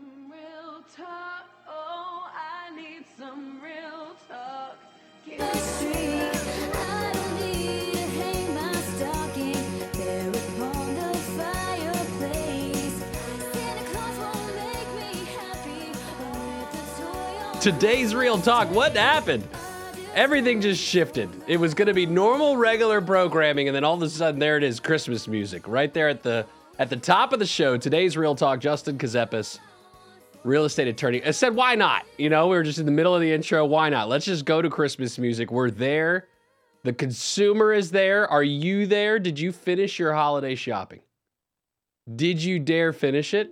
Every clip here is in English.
some real talk. Oh, I need some real talk. Give me Today's Real Talk. What happened? Everything just shifted. It was going to be normal, regular programming, and then all of a sudden, there it is, Christmas music right there at the at the top of the show. Today's Real Talk. Justin Ckezepis, real estate attorney, I said, "Why not?" You know, we were just in the middle of the intro. Why not? Let's just go to Christmas music. We're there. The consumer is there. Are you there? Did you finish your holiday shopping? Did you dare finish it,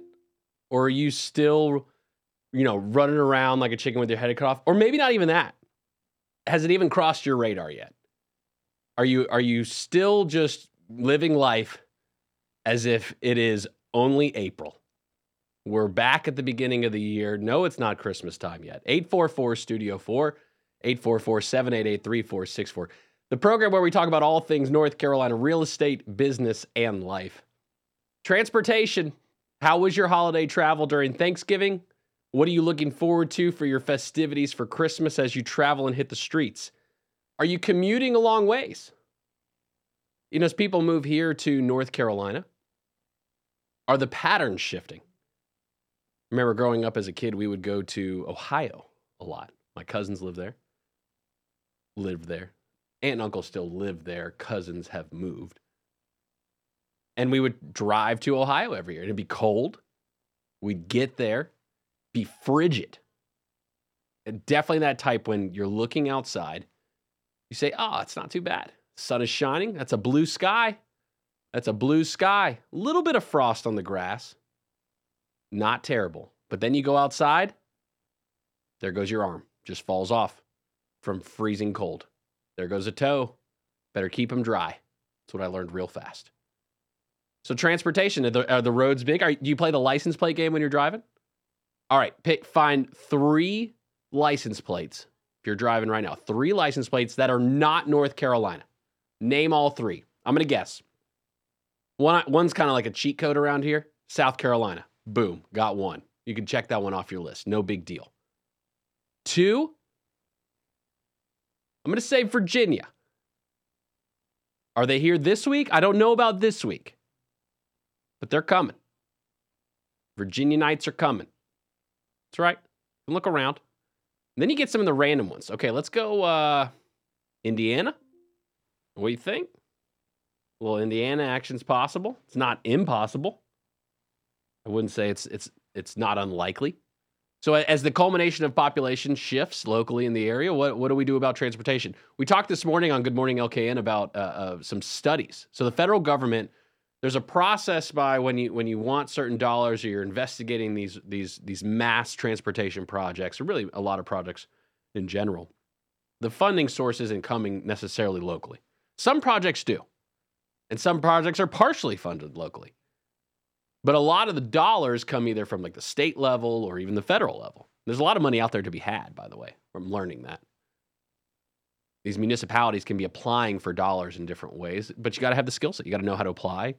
or are you still? you know, running around like a chicken with your head cut off, or maybe not even that. Has it even crossed your radar yet? Are you are you still just living life as if it is only April? We're back at the beginning of the year. No, it's not Christmas time yet. 844 Studio 4, 844 788 3464. The program where we talk about all things North Carolina real estate, business, and life. Transportation. How was your holiday travel during Thanksgiving? What are you looking forward to for your festivities for Christmas as you travel and hit the streets? Are you commuting a long ways? You know, as people move here to North Carolina, are the patterns shifting? Remember growing up as a kid, we would go to Ohio a lot. My cousins live there, lived there. Aunt and uncle still live there. Cousins have moved. And we would drive to Ohio every year. It'd be cold. We'd get there be frigid. And definitely that type when you're looking outside, you say, oh, it's not too bad. Sun is shining. That's a blue sky. That's a blue sky. A little bit of frost on the grass. Not terrible. But then you go outside, there goes your arm. Just falls off from freezing cold. There goes a toe. Better keep them dry. That's what I learned real fast. So transportation, are the, are the roads big? Are, do you play the license plate game when you're driving? All right, pick find three license plates. If you're driving right now, three license plates that are not North Carolina. Name all three. I'm gonna guess. One one's kind of like a cheat code around here. South Carolina. Boom, got one. You can check that one off your list. No big deal. Two. I'm gonna say Virginia. Are they here this week? I don't know about this week, but they're coming. Virginia Knights are coming. That's right. Look around. And then you get some of the random ones. Okay, let's go uh, Indiana. What do you think? Well, Indiana action's possible. It's not impossible. I wouldn't say it's it's it's not unlikely. So as the culmination of population shifts locally in the area, what, what do we do about transportation? We talked this morning on Good Morning LKN about uh, uh, some studies. So the federal government there's a process by when you when you want certain dollars or you're investigating these these these mass transportation projects or really a lot of projects in general the funding source isn't coming necessarily locally some projects do and some projects are partially funded locally but a lot of the dollars come either from like the state level or even the federal level there's a lot of money out there to be had by the way i'm learning that these municipalities can be applying for dollars in different ways, but you got to have the skill set. You got to know how to apply.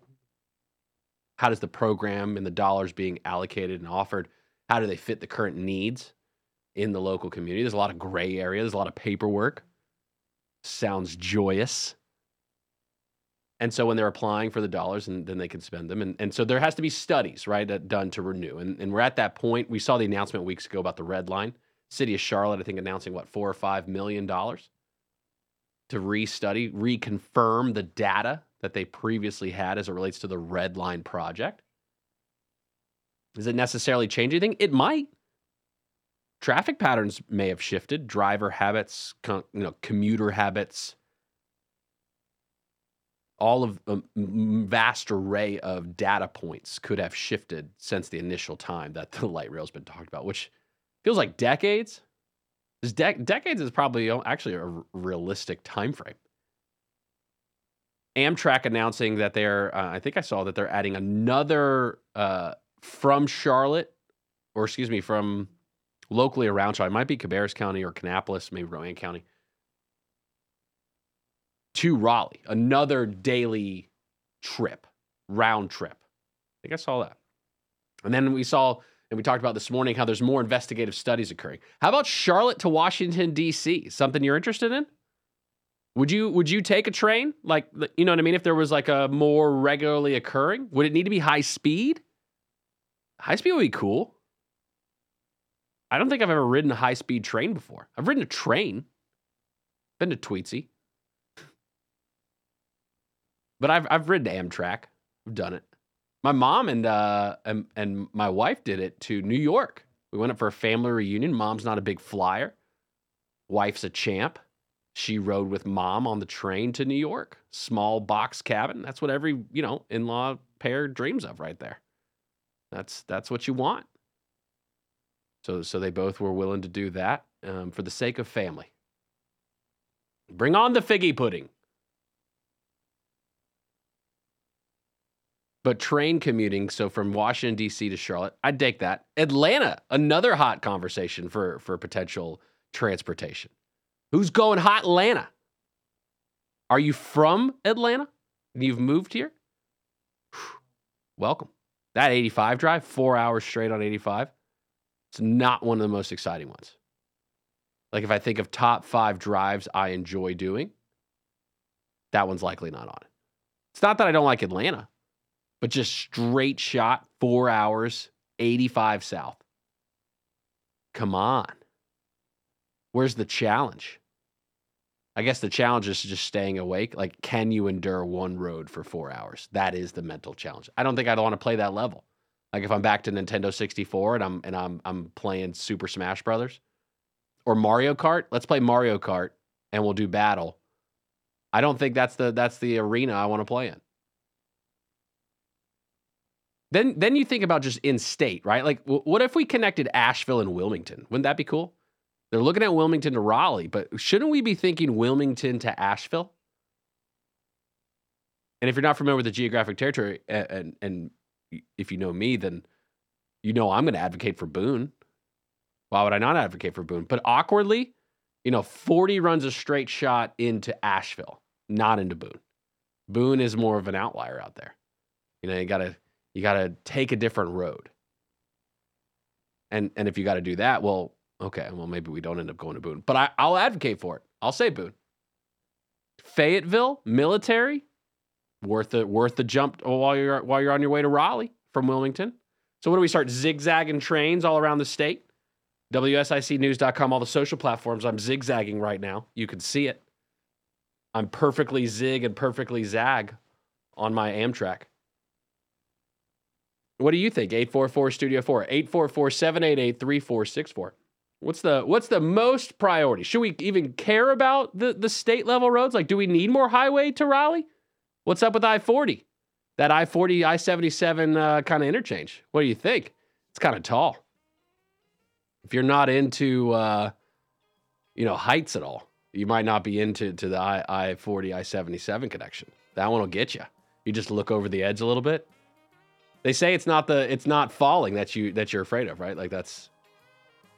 How does the program and the dollars being allocated and offered, how do they fit the current needs in the local community? There's a lot of gray area, there's a lot of paperwork. Sounds joyous. And so when they're applying for the dollars, and then they can spend them. And, and so there has to be studies, right, done to renew. And, and we're at that point. We saw the announcement weeks ago about the red line. City of Charlotte, I think, announcing what, four or five million dollars to restudy, reconfirm the data that they previously had as it relates to the Red Line project. Does it necessarily change anything? It might. Traffic patterns may have shifted, driver habits, you know, commuter habits, all of a vast array of data points could have shifted since the initial time that the light rail's been talked about, which feels like decades. De- decades is probably actually a realistic time frame. Amtrak announcing that they're, uh, I think I saw that they're adding another uh, from Charlotte, or excuse me, from locally around Charlotte. It might be Cabarrus County or Kannapolis, maybe Rowan County, to Raleigh. Another daily trip, round trip. I think I saw that. And then we saw And we talked about this morning how there's more investigative studies occurring. How about Charlotte to Washington D.C.? Something you're interested in? Would you would you take a train? Like you know what I mean? If there was like a more regularly occurring, would it need to be high speed? High speed would be cool. I don't think I've ever ridden a high speed train before. I've ridden a train. Been to Tweetsie. But I've I've ridden Amtrak. I've done it. My mom and uh and, and my wife did it to New York. We went up for a family reunion. Mom's not a big flyer. Wife's a champ. She rode with mom on the train to New York. Small box cabin. That's what every, you know, in-law pair dreams of right there. That's that's what you want. So so they both were willing to do that um, for the sake of family. Bring on the figgy pudding. But train commuting, so from Washington D.C. to Charlotte, I'd take that. Atlanta, another hot conversation for for potential transportation. Who's going hot Atlanta? Are you from Atlanta? You've moved here? Welcome. That 85 drive, four hours straight on 85, it's not one of the most exciting ones. Like if I think of top five drives I enjoy doing, that one's likely not on. It's not that I don't like Atlanta, but just straight shot, four hours, 85 south. Come on. Where's the challenge? I guess the challenge is just staying awake. Like, can you endure one road for four hours? That is the mental challenge. I don't think I'd want to play that level. Like if I'm back to Nintendo 64 and I'm and I'm I'm playing Super Smash Brothers or Mario Kart, let's play Mario Kart and we'll do battle. I don't think that's the that's the arena I want to play in. Then then you think about just in state, right? Like what if we connected Asheville and Wilmington? Wouldn't that be cool? They're looking at Wilmington to Raleigh, but shouldn't we be thinking Wilmington to Asheville? And if you're not familiar with the geographic territory, and, and, and if you know me, then you know I'm going to advocate for Boone. Why would I not advocate for Boone? But awkwardly, you know, 40 runs a straight shot into Asheville, not into Boone. Boone is more of an outlier out there. You know, you gotta you gotta take a different road. And and if you gotta do that, well, okay, well maybe we don't end up going to Boone. But I, I'll advocate for it. I'll say Boone. Fayetteville, military, worth the worth the jump while you're while you're on your way to Raleigh from Wilmington. So what do we start zigzagging trains all around the state? WSICnews.com, all the social platforms. I'm zigzagging right now. You can see it. I'm perfectly zig and perfectly zag on my Amtrak. What do you think? 844 Studio 4, 844 788 3464. What's the what's the most priority? Should we even care about the, the state level roads? Like, do we need more highway to Raleigh? What's up with I 40? That I 40, I 77 uh, kind of interchange. What do you think? It's kind of tall. If you're not into, uh, you know, heights at all, you might not be into to the I, I 40, I 77 connection. That one will get you. You just look over the edge a little bit. They say it's not the it's not falling that you that you're afraid of, right? Like that's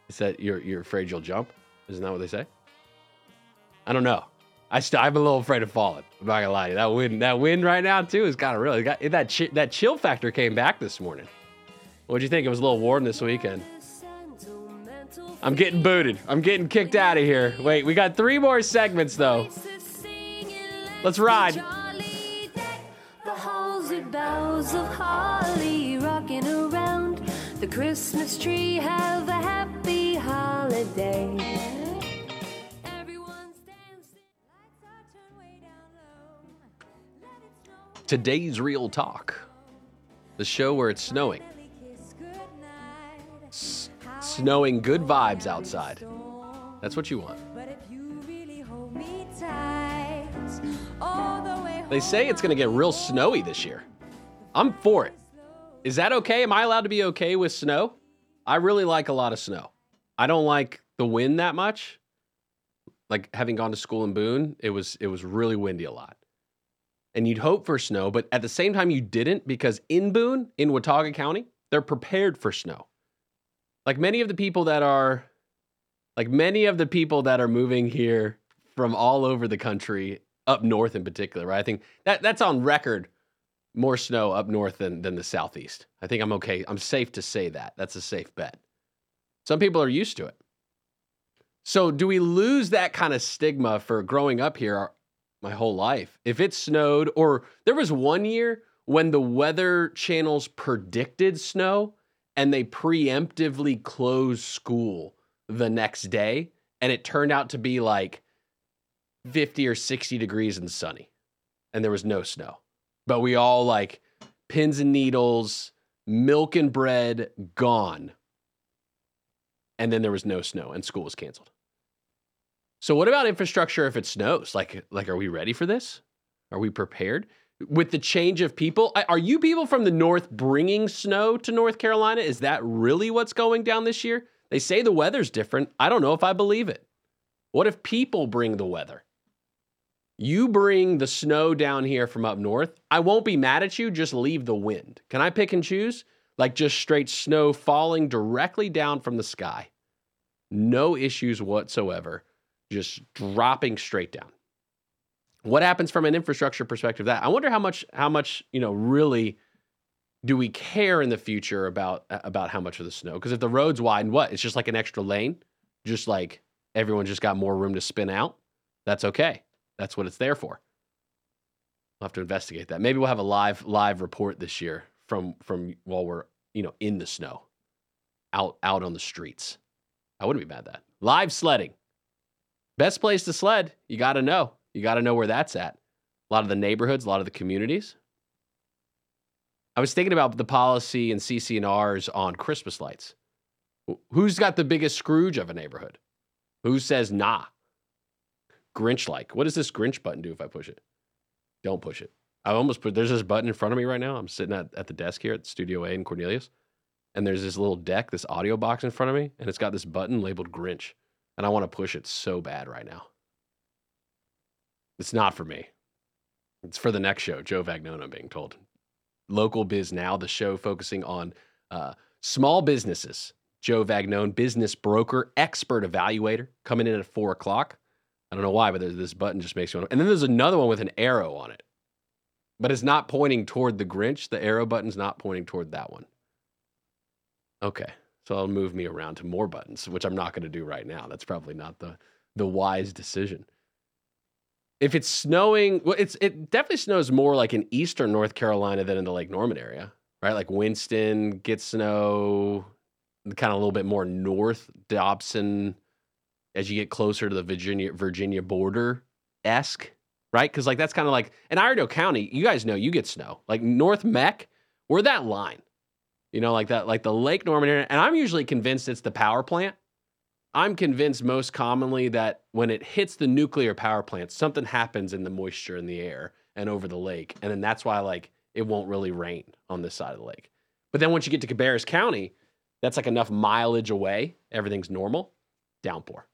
it's that you're you're afraid you'll jump. Isn't that what they say? I don't know. I st- I'm a little afraid of falling. I'm not gonna lie to you. That wind, that wind right now too is kind of really got that chi- that chill factor came back this morning. What'd you think? It was a little warm this weekend. I'm getting booted. I'm getting kicked out of here. Wait, we got three more segments though. Let's ride. Christmas tree. Have a happy holiday. Everyone's dancing. Lights are turned way down low. Let it snow. Today's real talk, the show where it's snowing, Merry kiss goodnight. S- snowing, good vibes outside. That's what you want. But if you really hold me tight, all the way They say it's gonna get real snowy this year. I'm for it. Is that okay? Am I allowed to be okay with snow? I really like a lot of snow. I don't like the wind that much. Like having gone to school in Boone, it was it was really windy a lot. And you'd hope for snow, but at the same time you didn't because in Boone, in Watauga County, they're prepared for snow. Like many of the people that are like many of the people that are moving here from all over the country, up north in particular, right? I think that that's on record more snow up north than than the southeast. I think I'm okay. I'm safe to say that. That's a safe bet. Some people are used to it. So, do we lose that kind of stigma for growing up here my whole life? If it snowed, or there was one year when the weather channels predicted snow and they preemptively closed school the next day, and it turned out to be like 50 or 60 degrees and sunny, and there was no snow. But we all like pins and needles, milk and bread gone and then there was no snow and school was canceled. So what about infrastructure if it snows? Like like are we ready for this? Are we prepared? With the change of people, are you people from the north bringing snow to North Carolina? Is that really what's going down this year? They say the weather's different. I don't know if I believe it. What if people bring the weather? You bring the snow down here from up north. I won't be mad at you, just leave the wind. Can I pick and choose? Like just straight snow falling directly down from the sky. No issues whatsoever, just dropping straight down. What happens from an infrastructure perspective? That I wonder how much how much you know really do we care in the future about about how much of the snow? Because if the roads widen, what? It's just like an extra lane, just like everyone just got more room to spin out. That's okay. That's what it's there for. We'll have to investigate that. Maybe we'll have a live live report this year from from while we're you know in the snow, out out on the streets. I wouldn't be mad at that. Live sledding. Best place to sled, you got to know. You got to know where that's at. A lot of the neighborhoods, a lot of the communities. I was thinking about the policy and CC&Rs on Christmas lights. Who's got the biggest Scrooge of a neighborhood? Who says nah? Grinch like. What does this Grinch button do if I push it? Don't push it. I almost put there's this button in front of me right now. I'm sitting at, at the desk here at Studio A in Cornelius and there's this little deck, this audio box in front of me, and it's got this button labeled Grinch. And I want to push it so bad right now. It's not for me. It's for the next show, Joe Vagnone, I'm being told. Local Biz Now, the show focusing on uh, small businesses. Joe Vagnone, business broker, expert evaluator, coming in at four o'clock. I don't know why, but this button just makes want. And then there's another one with an arrow on it, but it's not pointing toward the Grinch. The arrow button's not pointing toward that one. Okay. So I'll move me around to more buttons, which I'm not going to do right now. That's probably not the the wise decision. If it's snowing, well, it's it definitely snows more like in eastern North Carolina than in the Lake Norman area, right? Like Winston gets snow, kind of a little bit more north Dobson, as you get closer to the Virginia Virginia border esque, right? Because like that's kind of like in Iredell County, you guys know you get snow. Like North Meck, we're that line. You know, like that, like the Lake Norman area. And I'm usually convinced it's the power plant. I'm convinced most commonly that when it hits the nuclear power plant, something happens in the moisture in the air and over the lake. And then that's why, like, it won't really rain on this side of the lake. But then once you get to Cabarrus County, that's like enough mileage away, everything's normal, downpour.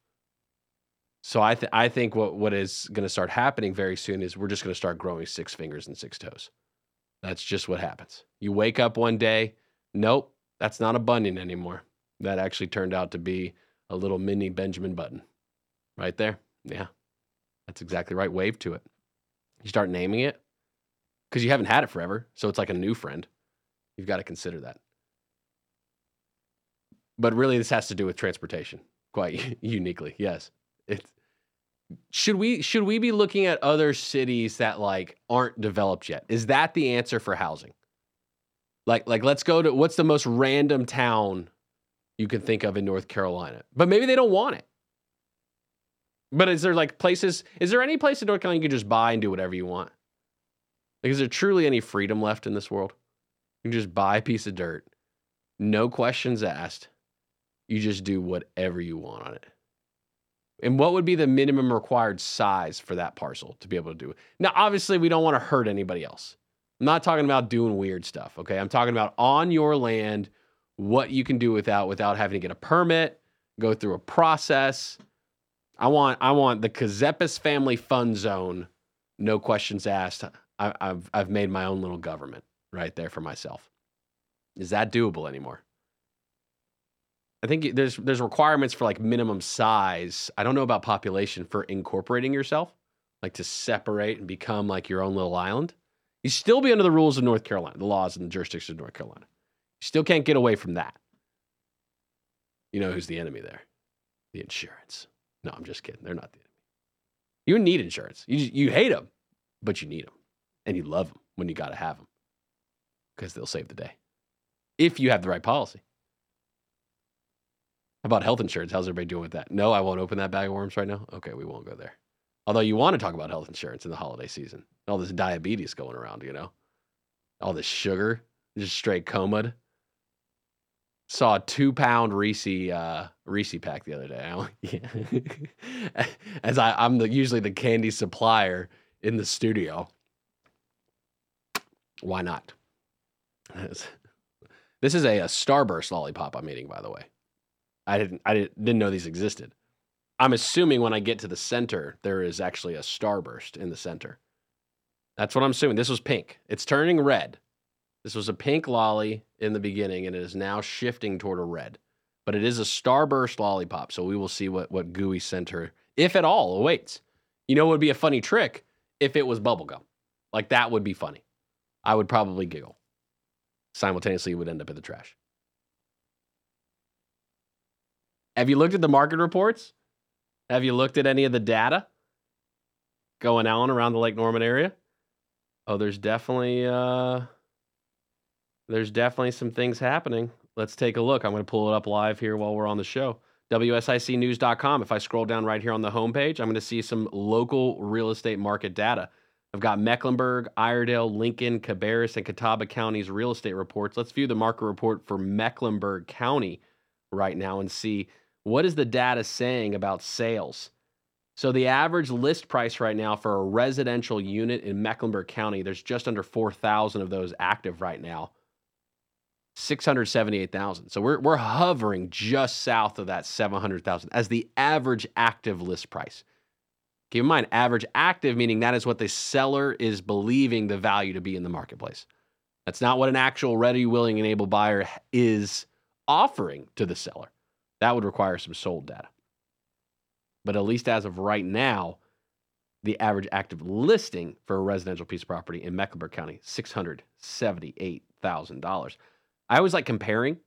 So I, th- I think what, what is going to start happening very soon is we're just going to start growing six fingers and six toes. That's just what happens. You wake up one day, Nope, that's not a bunion anymore. That actually turned out to be a little mini Benjamin button right there. Yeah, that's exactly right. Wave to it. You start naming it because you haven't had it forever. So it's like a new friend. You've got to consider that. But really, this has to do with transportation quite uniquely. Yes. It's, should we should we be looking at other cities that like aren't developed yet? Is that the answer for housing? Like, like let's go to what's the most random town you can think of in North Carolina? But maybe they don't want it. But is there like places? Is there any place in North Carolina you can just buy and do whatever you want? Like, is there truly any freedom left in this world? You can just buy a piece of dirt, no questions asked. You just do whatever you want on it. And what would be the minimum required size for that parcel to be able to do? Now, obviously, we don't want to hurt anybody else. I'm not talking about doing weird stuff, okay? I'm talking about on your land what you can do without without having to get a permit, go through a process. I want I want the Ckezepis family fun zone, no questions asked. I, I've I've made my own little government right there for myself. Is that doable anymore? I think there's there's requirements for like minimum size. I don't know about population for incorporating yourself, like to separate and become like your own little island. You still be under the rules of North Carolina, the laws and the jurisdiction of North Carolina. You still can't get away from that. You know who's the enemy there? The insurance. No, I'm just kidding. They're not the enemy. You need insurance. You you hate them, but you need them, and you love them when you got to have them because they'll save the day if you have the right policy. About health insurance? How's everybody doing with that? No, I won't open that bag of worms right now. Okay, we won't go there. Although you want to talk about health insurance in the holiday season, all this diabetes going around, you know, all this sugar, just straight coma. Saw a two pound Reese uh, Reese pack the other day. Yeah. As I, I'm the, usually the candy supplier in the studio. Why not? This is a, a Starburst lollipop I'm eating, by the way. I didn't I didn't, didn't know these existed. I'm assuming when I get to the center, there is actually a starburst in the center. That's what I'm assuming. This was pink. It's turning red. This was a pink lolly in the beginning, and it is now shifting toward a red. But it is a starburst lollipop, so we will see what what gooey center, if at all, awaits. You know, it would be a funny trick if it was bubblegum. Like that would be funny. I would probably giggle. Simultaneously, it would end up in the trash. Have you looked at the market reports? Have you looked at any of the data going on around the Lake Norman area? Oh, there's definitely uh there's definitely some things happening. Let's take a look. I'm going to pull it up live here while we're on the show. WSICnews.com. If I scroll down right here on the homepage, I'm going to see some local real estate market data. I've got Mecklenburg, Iredell, Lincoln, Cabarrus, and Catawba counties real estate reports. Let's view the market report for Mecklenburg County right now and see what is the data saying about sales? So the average list price right now for a residential unit in Mecklenburg County, there's just under 4,000 of those active right now. 678,000. So we're we're hovering just south of that 700,000 as the average active list price. Keep in mind average active meaning that is what the seller is believing the value to be in the marketplace. That's not what an actual ready, willing, and able buyer is offering to the seller. That would require some sold data. But at least as of right now, the average active listing for a residential piece of property in Mecklenburg County, $678,000. I always like comparing.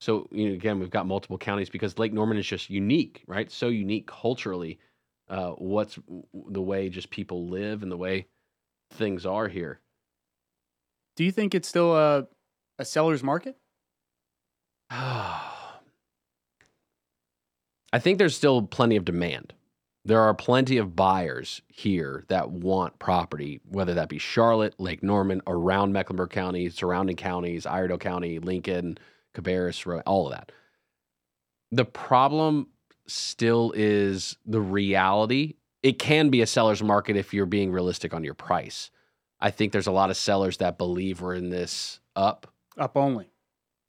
So, you know, again, we've got multiple counties because Lake Norman is just unique, right? So unique culturally. Uh, what's the way just people live and the way things are here. Do you think it's still a, a seller's market? I think there's still plenty of demand. There are plenty of buyers here that want property, whether that be Charlotte, Lake Norman, around Mecklenburg County, surrounding counties, Iredell County, Lincoln, Cabarrus, all of that. The problem still is the reality. It can be a seller's market if you're being realistic on your price. I think there's a lot of sellers that believe we're in this up. Up only.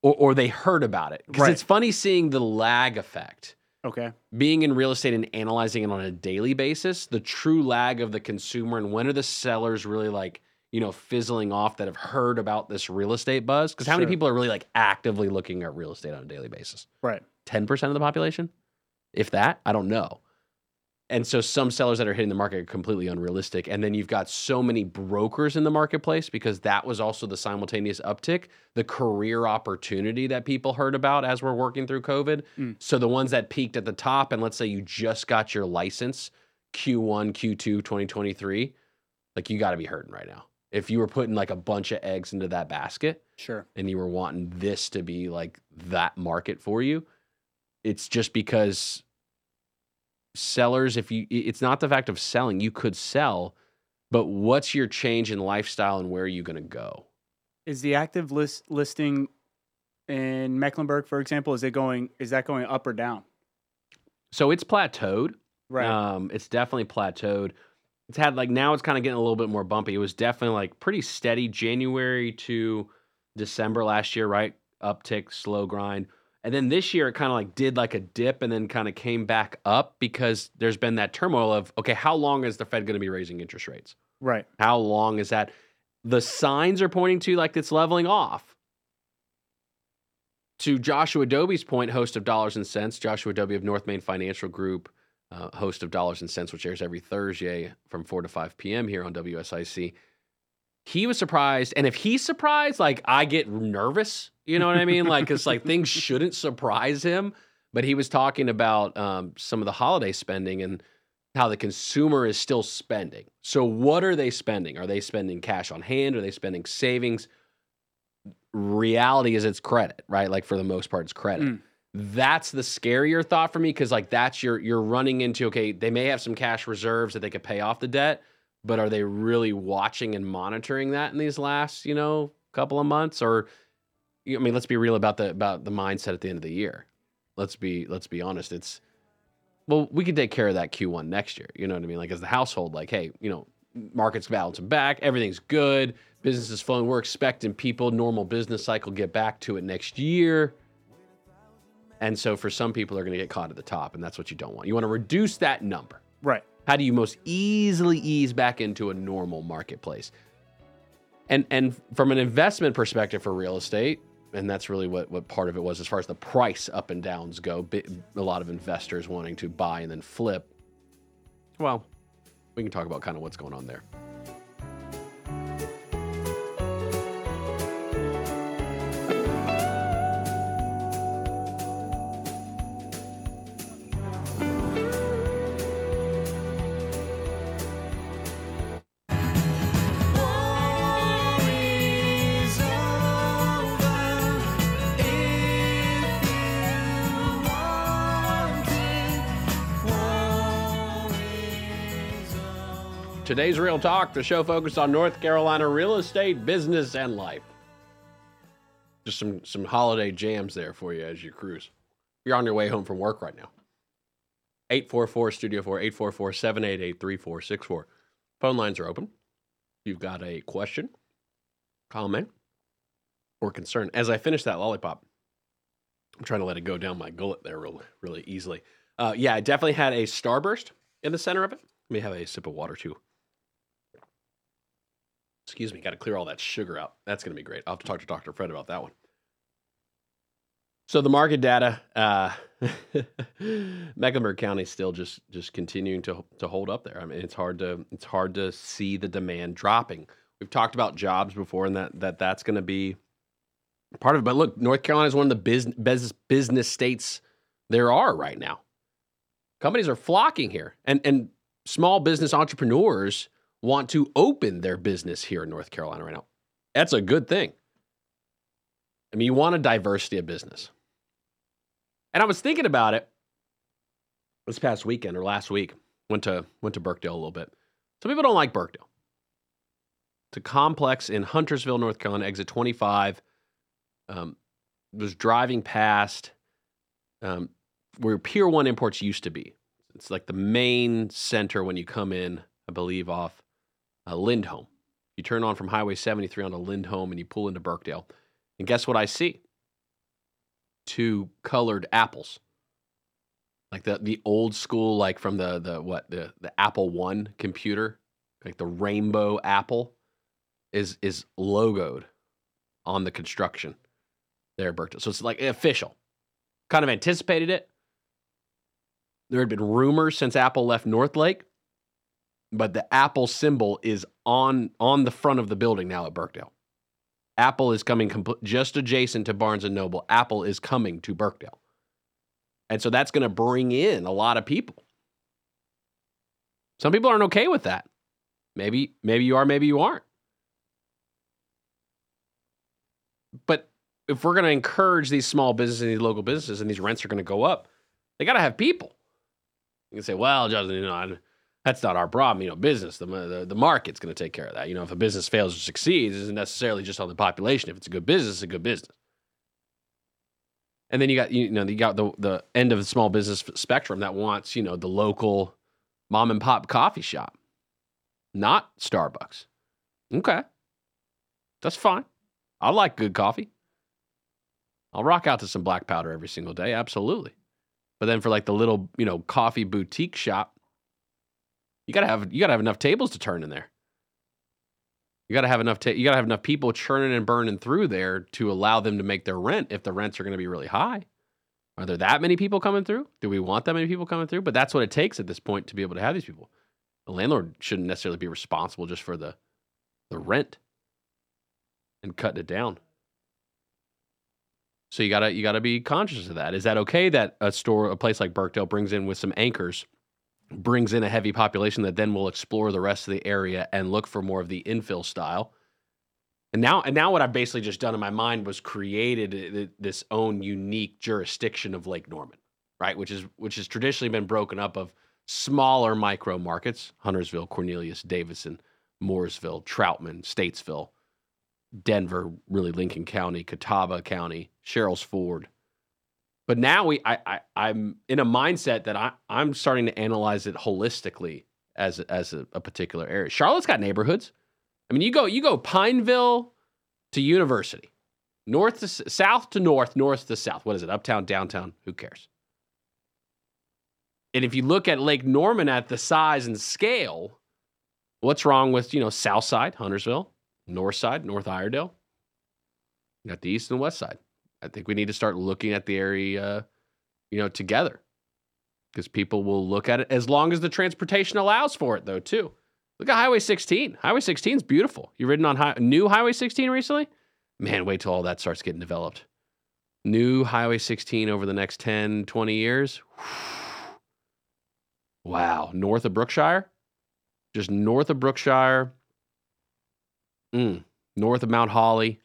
Or, or they heard about it. Because right. it's funny seeing the lag effect Okay. Being in real estate and analyzing it on a daily basis, the true lag of the consumer and when are the sellers really like, you know, fizzling off that have heard about this real estate buzz? Because how sure. many people are really like actively looking at real estate on a daily basis? Right. 10% of the population? If that, I don't know. And so some sellers that are hitting the market are completely unrealistic. And then you've got so many brokers in the marketplace because that was also the simultaneous uptick, the career opportunity that people heard about as we're working through COVID. Mm. So the ones that peaked at the top, and let's say you just got your license Q1, Q2, 2023, like you got to be hurting right now. If you were putting like a bunch of eggs into that basket, sure, and you were wanting this to be like that market for you, it's just because sellers if you it's not the fact of selling you could sell but what's your change in lifestyle and where are you going to go? Is the active list listing in mecklenburg for example is it going is that going up or down? So it's plateaued. Right. Um it's definitely plateaued. It's had like now it's kind of getting a little bit more bumpy. It was definitely like pretty steady january to december last year right? Uptick slow grind and then this year it kind of like did like a dip and then kind of came back up because there's been that turmoil of okay, how long is the Fed going to be raising interest rates? Right. How long is that? The signs are pointing to like it's leveling off. To Joshua Dobie's point, host of Dollars and Cents, Joshua Dobie of North Main Financial Group, uh, host of Dollars and Cents, which airs every Thursday from 4 to 5 p.m. here on WSIC he was surprised, and if he's surprised, like I get nervous. You know what I mean? Like it's like things shouldn't surprise him. But he was talking about um, some of the holiday spending and how the consumer is still spending. So what are they spending? Are they spending cash on hand? Are they spending savings? Reality is it's credit, right? Like for the most part, it's credit. Mm. That's the scarier thought for me because like that's your you're running into okay, they may have some cash reserves that they could pay off the debt, but are they really watching and monitoring that in these last you know couple of months? Or i mean let's be real about the about the mindset at the end of the year. Let's be let's be honest. It's well we can take care of that q1 next year. You know what i mean? Like as the household like hey you know markets balancing back everything's good business is flowing. We're expecting people normal business cycle get back to it next year. And so for some people they're going to get caught at the top and that's what you don't want. You want to reduce that number. Right. How do you most easily ease back into a normal marketplace? And and from an investment perspective for real estate, and that's really what what part of it was as far as the price up and downs go. A lot of investors wanting to buy and then flip. Well, we can talk about kind of what's going on there. Today's Real Talk, the show focused on North Carolina real estate, business, and life. Just some some holiday jams there for you as you cruise. You're on your way home from work right now. 844 Studio 4, 844 788 3464. Phone lines are open. You've got a question, comment, or concern. As I finish that lollipop, I'm trying to let it go down my gullet there really, really easily. Uh, yeah, I definitely had a starburst in the center of it. Let me have a sip of water too. Excuse me, got to clear all that sugar out. That's going to be great. I'll have to talk to Dr. Fred about that one. So the market data, uh, Mecklenburg County is still just just continuing to to hold up there. I mean, it's hard to it's hard to see the demand dropping. We've talked about jobs before, and that that that's going to be part of it. But look, North Carolina is one of the business business, business states there are right now. Companies are flocking here, and and small business entrepreneurs want to open their business here in North Carolina right now. That's a good thing. I mean, you want a diversity of business. And I was thinking about it this past weekend or last week. Went to went to Birkdale a little bit. Some people don't like Birkdale. It's a complex in Huntersville, North Carolina, exit 25. Um, was driving past um, where Pier 1 Imports used to be. It's like the main center when you come in, I believe, off uh, Lindholm. You turn on from Highway 73 onto Lindholm and you pull into Birkdale. And guess what I see? Two colored apples. Like the the old school, like from the the what the the Apple One computer, like the rainbow apple, is is logoed on the construction there, Birkdale. So it's like official. Kind of anticipated it. There had been rumors since Apple left North Lake, but the Apple symbol is on on the front of the building now at Birkdale. Apple is coming compl- just adjacent to Barnes and Noble. Apple is coming to Birkdale. And so that's going to bring in a lot of people. Some people aren't okay with that. Maybe maybe you are, maybe you aren't. But if we're going to encourage these small businesses and these local businesses and these rents are going to go up, they got to have people. You can say, well, Justin, you know, that's not our problem. You know, business, the, the, the market's going to take care of that. You know, if a business fails or succeeds, it isn't necessarily just on the population. If it's a good business, it's a good business. And then you got you know you got the the end of the small business spectrum that wants you know the local mom and pop coffee shop, not Starbucks. Okay, that's fine. I like good coffee. I'll rock out to some black powder every single day, absolutely. But then for like the little you know coffee boutique shop, you gotta have you gotta have enough tables to turn in there. You gotta have enough. Ta- you gotta have enough people churning and burning through there to allow them to make their rent. If the rents are going to be really high, are there that many people coming through? Do we want that many people coming through? But that's what it takes at this point to be able to have these people. The landlord shouldn't necessarily be responsible just for the the rent. and cutting it down. So you gotta you gotta be conscious of that. Is that okay that a store, a place like Birkdale, brings in with some anchors, brings in a heavy population that then will explore the rest of the area and look for more of the infill style? And now, and now, what I've basically just done in my mind was created uh, this own unique jurisdiction of Lake Norman, right? Which is which has traditionally been broken up of smaller micro markets: Huntersville, Cornelius, Davidson, Mooresville, Troutman, Statesville, Denver, really Lincoln County, Catawba County, Sherrills Ford. But now we, I, I, I'm in a mindset that I, I'm starting to analyze it holistically as as a, a particular area. Charlotte's got neighborhoods. I mean, you go you go Pineville to University, north to south to north, north to south. What is it? Uptown, downtown? Who cares? And if you look at Lake Norman at the size and scale, what's wrong with you know South Side, Huntersville, North Side, North Iredell? You got the East and West Side. I think we need to start looking at the area, you know, together, because people will look at it as long as the transportation allows for it, though. Too. Look at Highway 16. Highway 16 is beautiful. You ridden on high, new Highway 16 recently? Man, wait till all that starts getting developed. New Highway 16 over the next 10, 20 years. Wow. North of Brookshire? Just north of Brookshire. Mm. North of Mount Holly.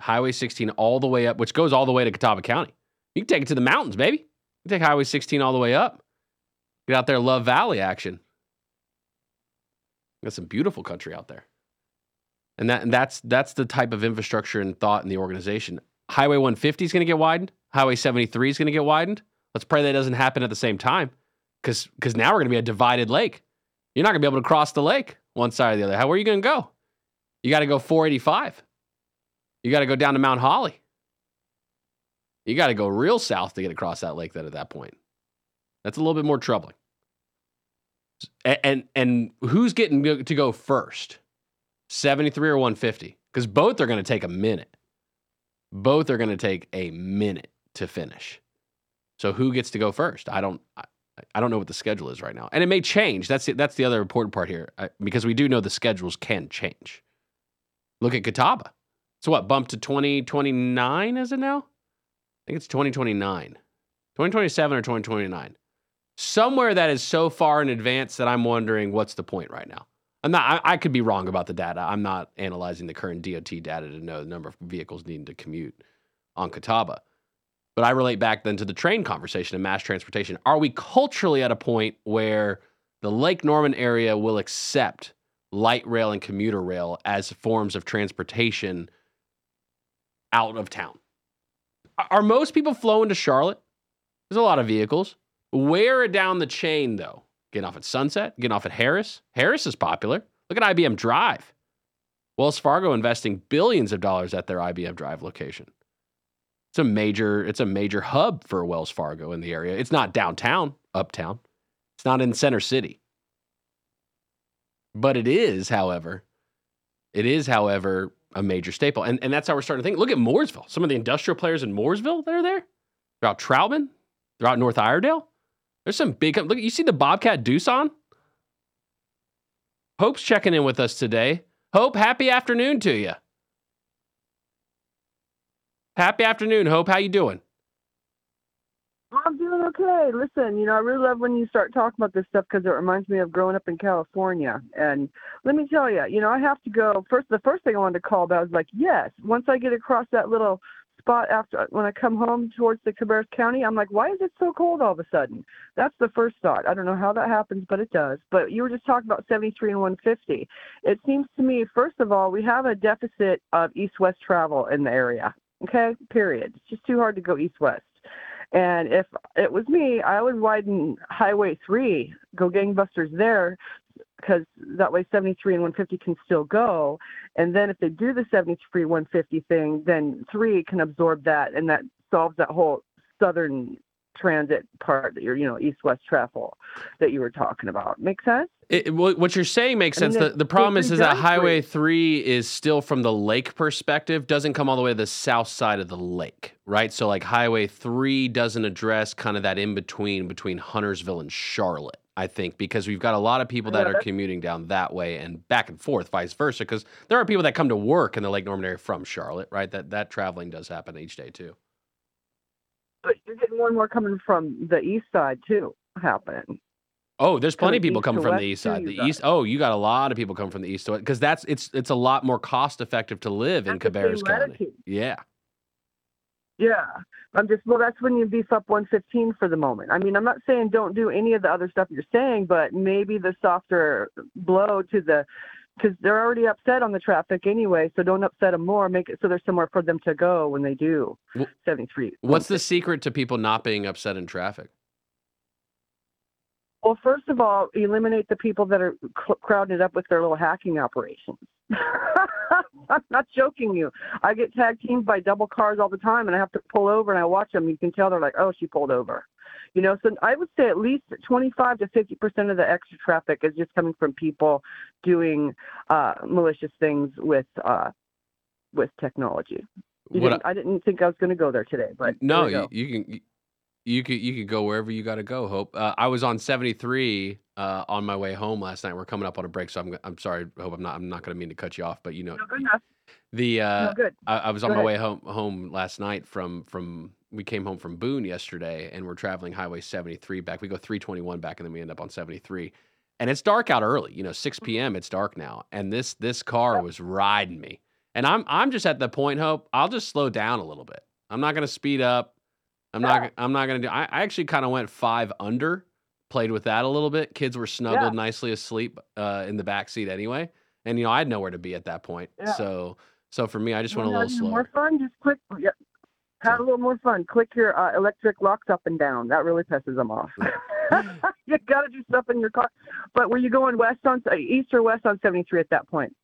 Highway 16 all the way up, which goes all the way to Catawba County. You can take it to the mountains, baby. You take Highway 16 all the way up. Get out there, Love Valley action. Got some beautiful country out there. And that and that's that's the type of infrastructure and thought in the organization. Highway 150 is going to get widened. Highway 73 is going to get widened. Let's pray that doesn't happen at the same time, because because now we're going to be a divided lake. You're not going to be able to cross the lake one side or the other. How are you going to go? You got to go 485. You got to go down to Mount Holly. You got to go real south to get across that lake. Then at that point, that's a little bit more troubling. And, and, and who's getting to go first? 73 or 150? Because both are going to take a minute. Both are going to take a minute to finish. So who gets to go first? I don't. I, I don't know what the schedule is right now, and it may change. That's the, that's the other important part here, I, because we do know the schedules can change. Look at Catawba. So what? Bumped to 2029, is it now? I think it's 2029. 2027 or 2029 somewhere that is so far in advance that I'm wondering what's the point right now. I'm not. I, I, could be wrong about the data. I'm not analyzing the current DOT data to know the number of vehicles needing to commute on Catawba. But I relate back then to the train conversation and mass transportation. Are we culturally at a point where the Lake Norman area will accept light rail and commuter rail as forms of transportation out of town? Are most people flowing to Charlotte? There's a lot of vehicles. Where down the chain, though? Getting off at Sunset, getting off at Harris. Harris is popular. Look at IBM Drive. Wells Fargo investing billions of dollars at their IBM Drive location. It's a major, it's a major hub for Wells Fargo in the area. It's not downtown, uptown. It's not in Center City. But it is, however, it is, however, a major staple. And, and that's how we're starting to think. Look at Mooresville. Some of the industrial players in Mooresville that are there. They're out Troutman. North Iredell. There's some big. Look, you see the Bobcat Deuce on? Hope's checking in with us today. Hope, happy afternoon to you. Happy afternoon, Hope. How you doing? I'm doing okay. Listen, you know, I really love when you start talking about this stuff because it reminds me of growing up in California. And let me tell you, you know, I have to go first. The first thing I wanted to call about was like, yes, once I get across that little spot after uh, when I come home towards the Cabarrus County. I'm like, why is it so cold all of a sudden? That's the first thought. I don't know how that happens, but it does. But you were just talking about 73 and 150. It seems to me, first of all, we have a deficit of east-west travel in the area. Okay, period. It's just too hard to go east-west. And if it was me, I would widen Highway 3, go gangbusters there, because that way 73 and 150 can still go. And then if they do the 73 150 thing, then three can absorb that, and that solves that whole southern transit part that you're, you know, east-west travel that you were talking about. Make sense? It, what you're saying makes sense. I mean, the, the problem is, is that Highway 3 is still from the lake perspective, doesn't come all the way to the south side of the lake, right? So, like, Highway 3 doesn't address kind of that in between between Huntersville and Charlotte I think, because we've got a lot of people that Yeah, are commuting down that way and back and forth, vice versa. Because there are people that come to work in the Lake Norman area from Charlotte, right? That that traveling does happen each day too. But you're getting more and more coming from the east side too, happening. Oh, there's plenty of people coming from the east side. The east. Oh, you got a lot of people coming from the east side because that's it's it's a lot more cost effective to live in That's same Cabarrus County. latitude. Yeah. Yeah, I'm just well. That's when you beef up 115 for the moment. I mean, I'm not saying don't do any of the other stuff you're saying, but maybe the softer blow to the because they're already upset on the traffic anyway. So don't upset them more. Make it so there's somewhere for them to go when they do Wh- 73. What's the secret to people not being upset in traffic? Well, first of all, eliminate the people that are cl- crowded up with their little hacking operations. I'm not joking you. I get tag teamed by double cars all the time, and I have to pull over and I watch them. You can tell they're like, "Oh, she pulled over," you know. So I would say at least 25 to 50 percent of the extra traffic is just coming from people doing uh, malicious things with uh, with technology. Didn't, I, didn't think I was going to go there today, but no, you, you can you could you could go wherever you got to go. Hope uh, I was on 73 uh, on my way home last night. We're coming up on a break, so I'm I'm sorry. Hope I'm not I'm not going to mean to cut you off, but you know no. The uh, no, good. I, I was on Go my ahead. way home home last night from from we came home from Boone yesterday, and we're traveling Highway 73 back. We go 321 back, and then we end up on 73. And it's dark out early, you know, 6 p.m. It's dark now, and this this car was riding me, and I'm I'm just at the point, Hope. I'll just slow down a little bit. I'm not going to speed up. I'm Yeah. not. I'm not going to do. I, I actually kind of went five under. Played with that a little bit. Kids were snuggled nicely asleep uh, in the back seat anyway, and you know I had nowhere to be at that point. Yeah. So so for me, I just You went a little slower. More fun, just click. Yeah, have a little more fun. Click your uh, electric locks up and down. That really pisses them off. you got to do stuff in your car. But were you going west on uh, east or west on 73 at that point?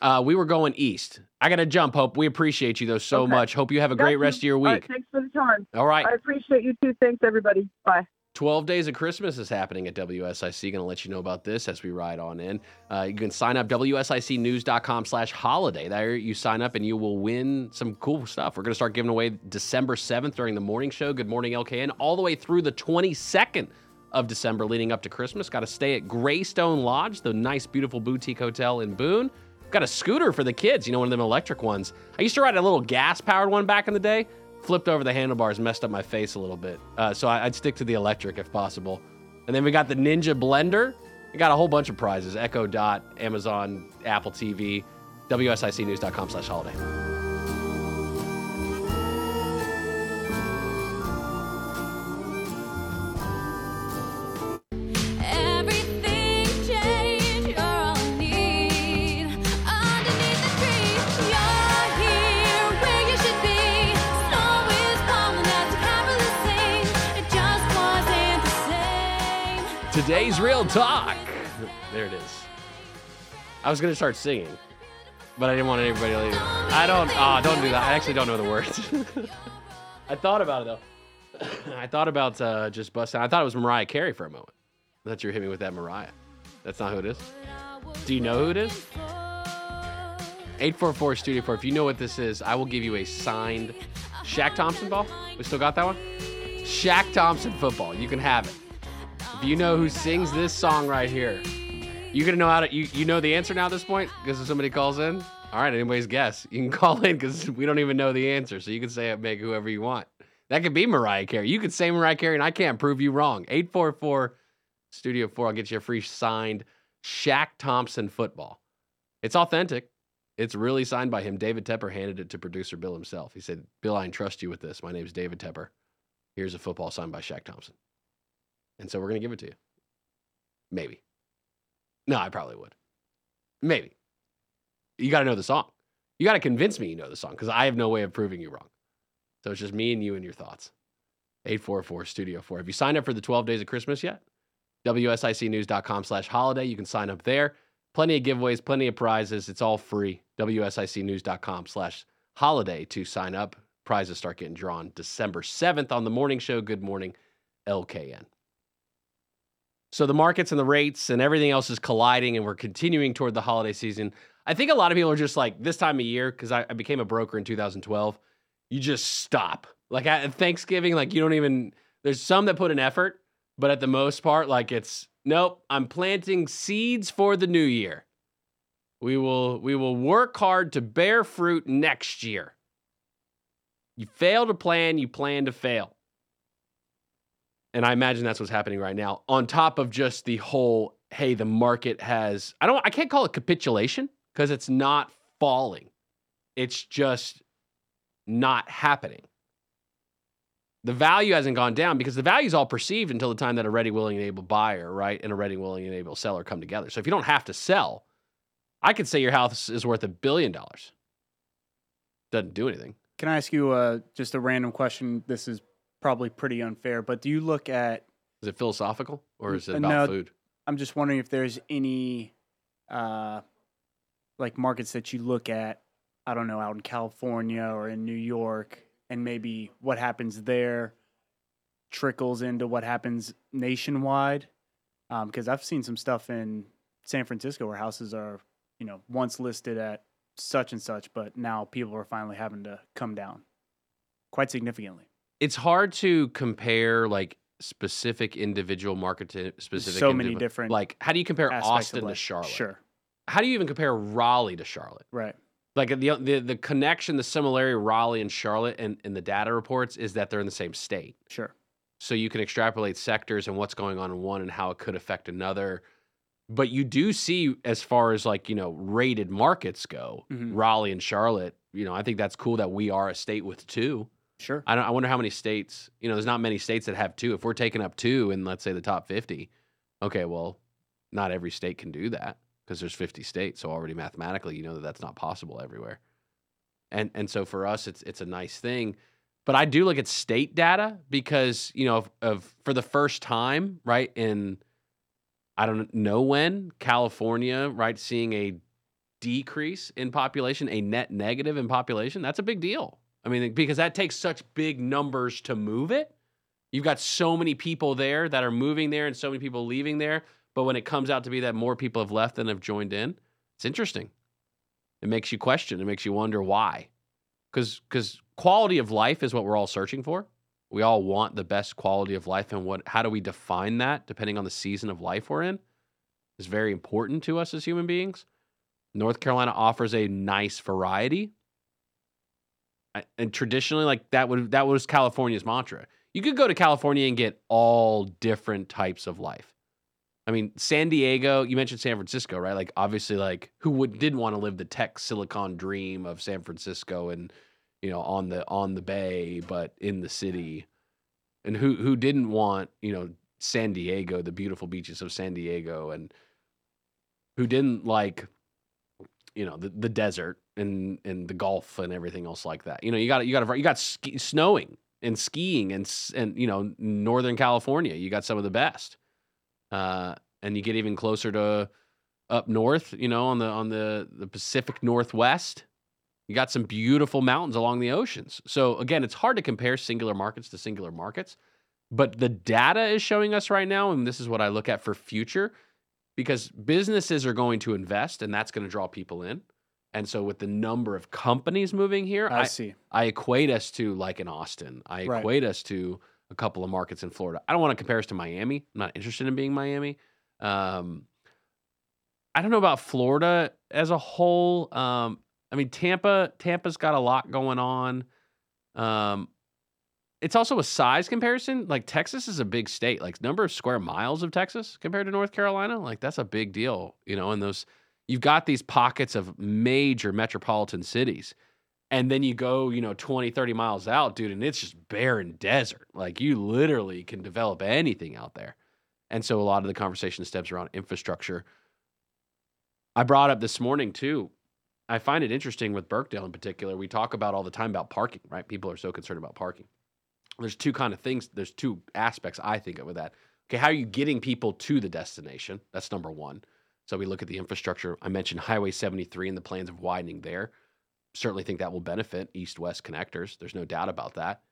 Uh, we were going east. I got to jump, Hope. We appreciate you though so Okay. much. Hope you have a Got great you. rest of your right, week. thanks for the time. All right. I appreciate you too. Thanks, everybody. Bye. 12 days of Christmas is happening at WSIC. Going to let you know about this as we ride on in. Uh, you can sign up WSICnews.com slash holiday. There you sign up and you will win some cool stuff. We're going to start giving away December 7th during the morning show. Good morning, LKN, all the way through the 22nd of December leading up to Christmas. Got to stay at Greystone Lodge, the nice, beautiful boutique hotel in Boone. Got a scooter for the kids, you know, one of them electric ones. I used to ride a little gas powered one back in the day. Flipped over the handlebars, messed up my face a little bit. Uh, so I, I'd stick to the electric if possible. And then we got the Ninja Blender. We got a whole bunch of prizes Echo Dot, Amazon, Apple TV, WSICnews.com slash holiday. Today's Real Talk. There it is. I was going to start singing, but I didn't want anybody to leave. I don't, ah, don't do that. I actually don't know the words. I thought about it though. I thought about uh, just busting. I thought it was Mariah Carey for a moment. I thought you were hitting me with that Mariah. That's not who it is. Do you know who it is? 844 Studio 4. If you know what this is, I will give you a signed Shaq Thompson ball. We still got that one? Shaq Thompson football. You can have it. If you know who sings this song right here, you gonna know how to you, you know the answer now at this point? Because if somebody calls in? All right, anybody's guess. You can call in because we don't even know the answer. So you can say it, make whoever you want. That could be Mariah Carey. You could say Mariah Carey, and I can't prove you wrong. 844 Studio 4, I'll get you a free signed Shaq Thompson football. It's authentic. It's really signed by him. David Tepper handed it to producer Bill himself. He said, Bill, I entrust you with this. My name's David Tepper. Here's a football signed by Shaq Thompson. And so we're going to give it to you. Maybe. No, I probably would. Maybe. You got to know the song. You got to convince me you know the song because I have no way of proving you wrong. So it's just me and you and your thoughts. 844 Studio 4. Have you signed up for the 12 days of Christmas yet? WSICnews.com slash holiday. You can sign up there. Plenty of giveaways, plenty of prizes. It's all free. WSICnews.com slash holiday to sign up. Prizes start getting drawn December 7th on the morning show. Good morning, LKN. So the markets and the rates and everything else is colliding, and we're continuing toward the holiday season. I think a lot of people are just like this time of year because I, I became a broker in 2012. You just stop. Like at Thanksgiving, like you don't even. There's some that put an effort, but at the most part, like it's nope. I'm planting seeds for the new year. We will we will work hard to bear fruit next year. You fail to plan, you plan to fail. And I imagine that's what's happening right now. On top of just the whole, hey, the market has I don't I can't call it capitulation because it's not falling. It's just not happening. The value hasn't gone down because the value is all perceived until the time that a ready, willing, and able buyer, right, and a ready, willing, and able seller come together. So if you don't have to sell, I could say your house is worth a billion dollars. Doesn't do anything. Can I ask you uh, just a random question? This is probably pretty unfair, but do you look at? Is it philosophical or is it about no. food? I'm just wondering if there's any, uh, like markets that you look at. I don't know, out in California or in New York, and maybe what happens there trickles into what happens nationwide. Because I've seen some stuff in San Francisco where houses are, you know, once listed at such and such, but now people are finally having to come down quite significantly. It's hard to compare like specific individual market to specific. so many different Like, how do you compare Austin to. Charlotte? Sure, How do you even compare Raleigh to Charlotte? right. Like the the the connection, the similarity Raleigh and Charlotte, and in the data reports is that they're in the same state. Sure. so you can extrapolate sectors and what's going on in one and how it could affect another but you do see as far as like you know rated markets go Mhm. raleigh and charlotte you know i think that's cool that we are a state with two Sure. i don't i wonder how many states you know there's not many states that have two if we're taking up two in let's say the top 50 okay well not every state can do that because there's 50 states so already mathematically you know that that's not possible everywhere and and so for us it's it's a nice thing but I do look at state data because you know of, of for the first time, right in I don't know when California, right, seeing a decrease in population, a net negative in population. That's a big deal. I mean, because that takes such big numbers to move it. You've got so many people there that are moving there, and so many people leaving there. But when it comes out to be that more people have left than have joined in, it's interesting. It makes you question. It makes you wonder why because because quality of life is what we're all searching for. We all want the best quality of life, and what how do we define that depending on the season of life we're in is very important to us as human beings. North Carolina offers a nice variety, and traditionally, like that would that was California's mantra. You could go to California and get all different types of life. I mean, San Diego, you mentioned San Francisco, right? Like obviously like who would didn't want to live the tech silicon dream of San Francisco and you know, on the on the bay but in the city. And who who didn't want, you know, San Diego, the beautiful beaches of San Diego and who didn't like you know, the, the desert and and the Gulf and everything else like that. You know, you got you got you got ski, snowing and skiing and and you know, Northern California, you got some of the best uh, and you get even closer to up north, you know, on the on the the Pacific Northwest. You got some beautiful mountains along the oceans. So again, it's hard to compare singular markets to singular markets, but the data is showing us right now, and this is what I look at for future, because businesses are going to invest, and that's going to draw people in. And so, with the number of companies moving here, I, I, see. I equate us to like in Austin. I Right. equate us to a couple of markets in Florida. I don't want to compare us to Miami. I'm not interested in being Miami. Um, I don't know about Florida as a whole. Um, I mean, Tampa. Tampa's got a lot going on. Um, it's also a size comparison. Like Texas is a big state. Like number of square miles of Texas compared to North Carolina, like that's a big deal. You know, and those you've got these pockets of major metropolitan cities and then you go you know 20 30 miles out dude and it's just barren desert. Like you literally can develop anything out there. And so a lot of the conversation steps around infrastructure. I brought up this morning too i find it interesting with Birkdale in particular we talk about all the time about parking right? People are so concerned about parking. There's two kind of things there's two aspects i think of with that. Okay how are you getting people to the destination? That's number one so we look at the infrastructure i mentioned highway 73 and the plans of widening there certainly think that will benefit east west connectors. There's no doubt about that.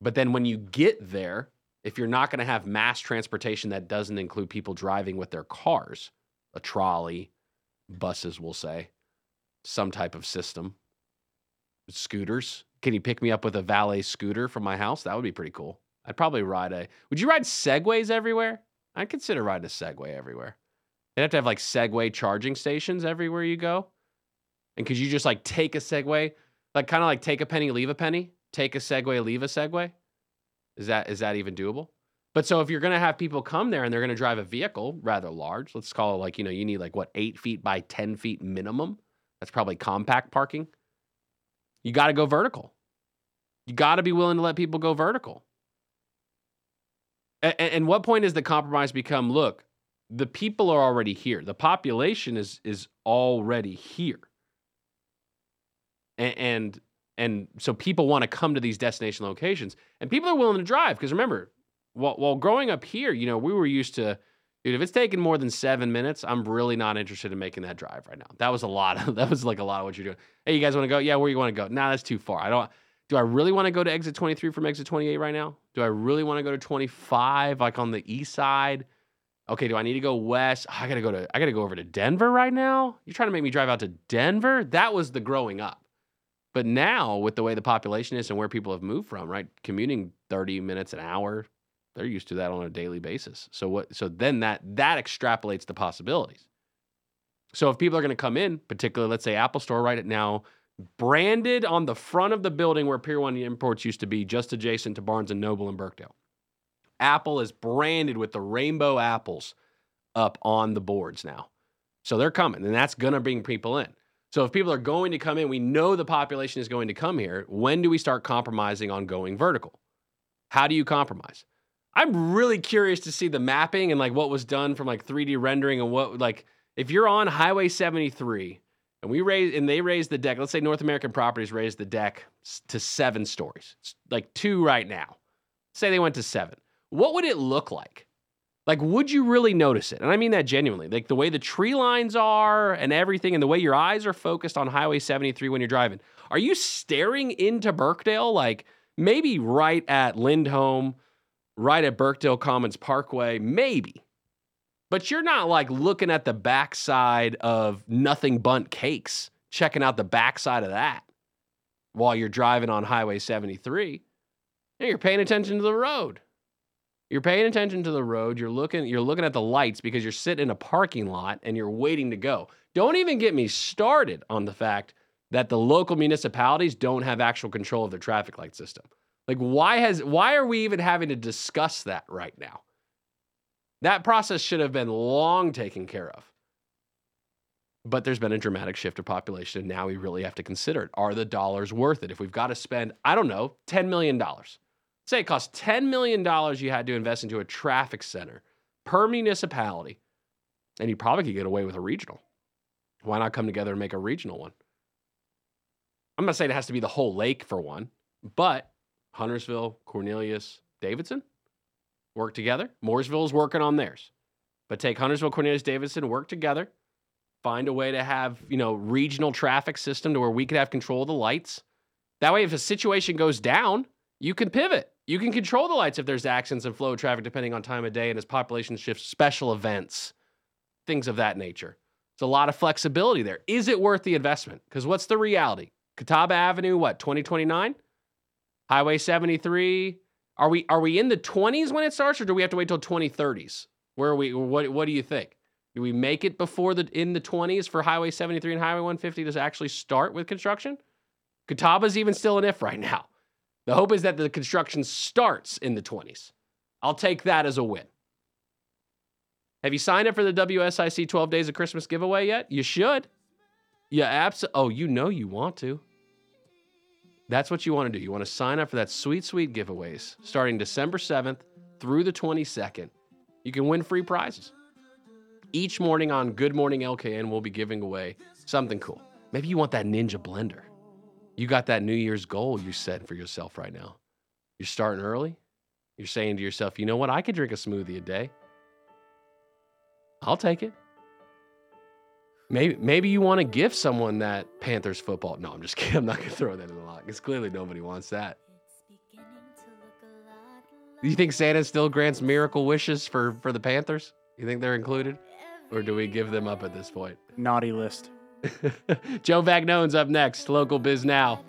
But then when you get there, if you're not going to have mass transportation that doesn't include people driving with their cars, a trolley, buses, we'll say, some type of system, scooters. Can you pick me up with a valet scooter from my house? That would be pretty cool. I'd probably ride a. Would you ride Segways everywhere? I'd consider riding a Segway everywhere. They'd have to have like Segway charging stations everywhere you go. And could you just like take a Segway, like kind of like take a penny, leave a penny, take a Segway, leave a Segway? Is that is that even doable? But so if you're gonna have people come there and they're gonna drive a vehicle rather large, let's call it like you know you need like what eight feet by ten feet minimum. That's probably compact parking. You got to go vertical. You got to be willing to let people go vertical. And, and what point does the compromise become? Look, the people are already here. The population is is already here, and and, and so people want to come to these destination locations, and people are willing to drive because remember, while, while growing up here, you know, we were used to. Dude, if it's taking more than seven minutes, I'm really not interested in making that drive right now. That was a lot. Of, that was like a lot of what you're doing. Hey, you guys want to go? Yeah, where you want to go? Nah, that's too far. I don't. Do I really want to go to exit 23 from exit 28 right now? Do I really want to go to 25, like on the east side? Okay, do I need to go west? I gotta go to. I gotta go over to Denver right now. You're trying to make me drive out to Denver? That was the growing up. But now, with the way the population is and where people have moved from, right, commuting 30 minutes an hour, they're used to that on a daily basis. So what? So then that that extrapolates the possibilities. So if people are going to come in, particularly let's say Apple Store right now, branded on the front of the building where Pier One Imports used to be, just adjacent to Barnes and Noble in Birkdale, Apple is branded with the rainbow apples up on the boards now. So they're coming, and that's going to bring people in. So if people are going to come in, we know the population is going to come here. When do we start compromising on going vertical? How do you compromise? I'm really curious to see the mapping and like what was done from like 3D rendering and what like if you're on Highway 73 and we raise and they raise the deck, let's say North American Properties raised the deck to seven stories, It's like two right now. Say they went to seven. What would it look like? Like, would you really notice it? And I mean that genuinely. Like the way the tree lines are and everything, and the way your eyes are focused on Highway 73 when you're driving. Are you staring into Birkdale? Like maybe right at Lindholm, right at Birkdale Commons Parkway, maybe. But you're not like looking at the backside of Nothing Bundt Cakes, checking out the backside of that while you're driving on Highway 73. Yeah, You're paying attention to the road. You're paying attention to the road. You're looking, you're looking at the lights because you're sitting in a parking lot and you're waiting to go. Don't even get me started on the fact that the local municipalities don't have actual control of their traffic light system. Like why has why are we even having to discuss that right now? That process should have been long taken care of. But there's been a dramatic shift of population, and now we really have to consider it. Are the dollars worth it? If we've got to spend, I don't know, $10 million. Say it costs $10 million you had to invest into a traffic center per municipality, and you probably could get away with a regional. Why not come together and make a regional one? I'm not saying it has to be the whole lake for one, but Huntersville, Cornelius, Davidson work together. Mooresville is working on theirs. But take Huntersville, Cornelius, Davidson, work together, find a way to have, you know, regional traffic system to where we could have control of the lights. That way, if a situation goes down, you can pivot. You can control the lights if there's accidents and flow of traffic depending on time of day and as population shifts, special events, things of that nature. It's a lot of flexibility there. Is it worth the investment? Because what's the reality? Catawba Avenue, what, 2029? Highway 73. Are we are we in the 20s when it starts, or do we have to wait till 2030s? Where are we? What what do you think? Do we make it before the in the 20s for Highway 73 and Highway 150 to actually start with construction? Catawba's even still an if right now. The hope is that the construction starts in the 20s. I'll take that as a win. Have you signed up for the WSIC 12 Days of Christmas giveaway yet? You should. Yeah, absolutely. Oh, you know you want to. That's what you want to do. You want to sign up for that sweet, sweet giveaways starting December 7th through the 22nd. You can win free prizes. Each morning on Good Morning LKN, we'll be giving away something cool. Maybe you want that Ninja blender. You got that New Year's goal you set for yourself right now. You're starting early. You're saying to yourself, you know what? I could drink a smoothie a day. I'll take it. Maybe maybe you want to give someone that Panthers football. No, I'm just kidding. I'm not gonna throw that in the lot because clearly nobody wants that. Do you think Santa still grants miracle wishes for for the Panthers? You think they're included, or do we give them up at this point? Naughty list. Joe Vagnone's up next, Local Biz Now.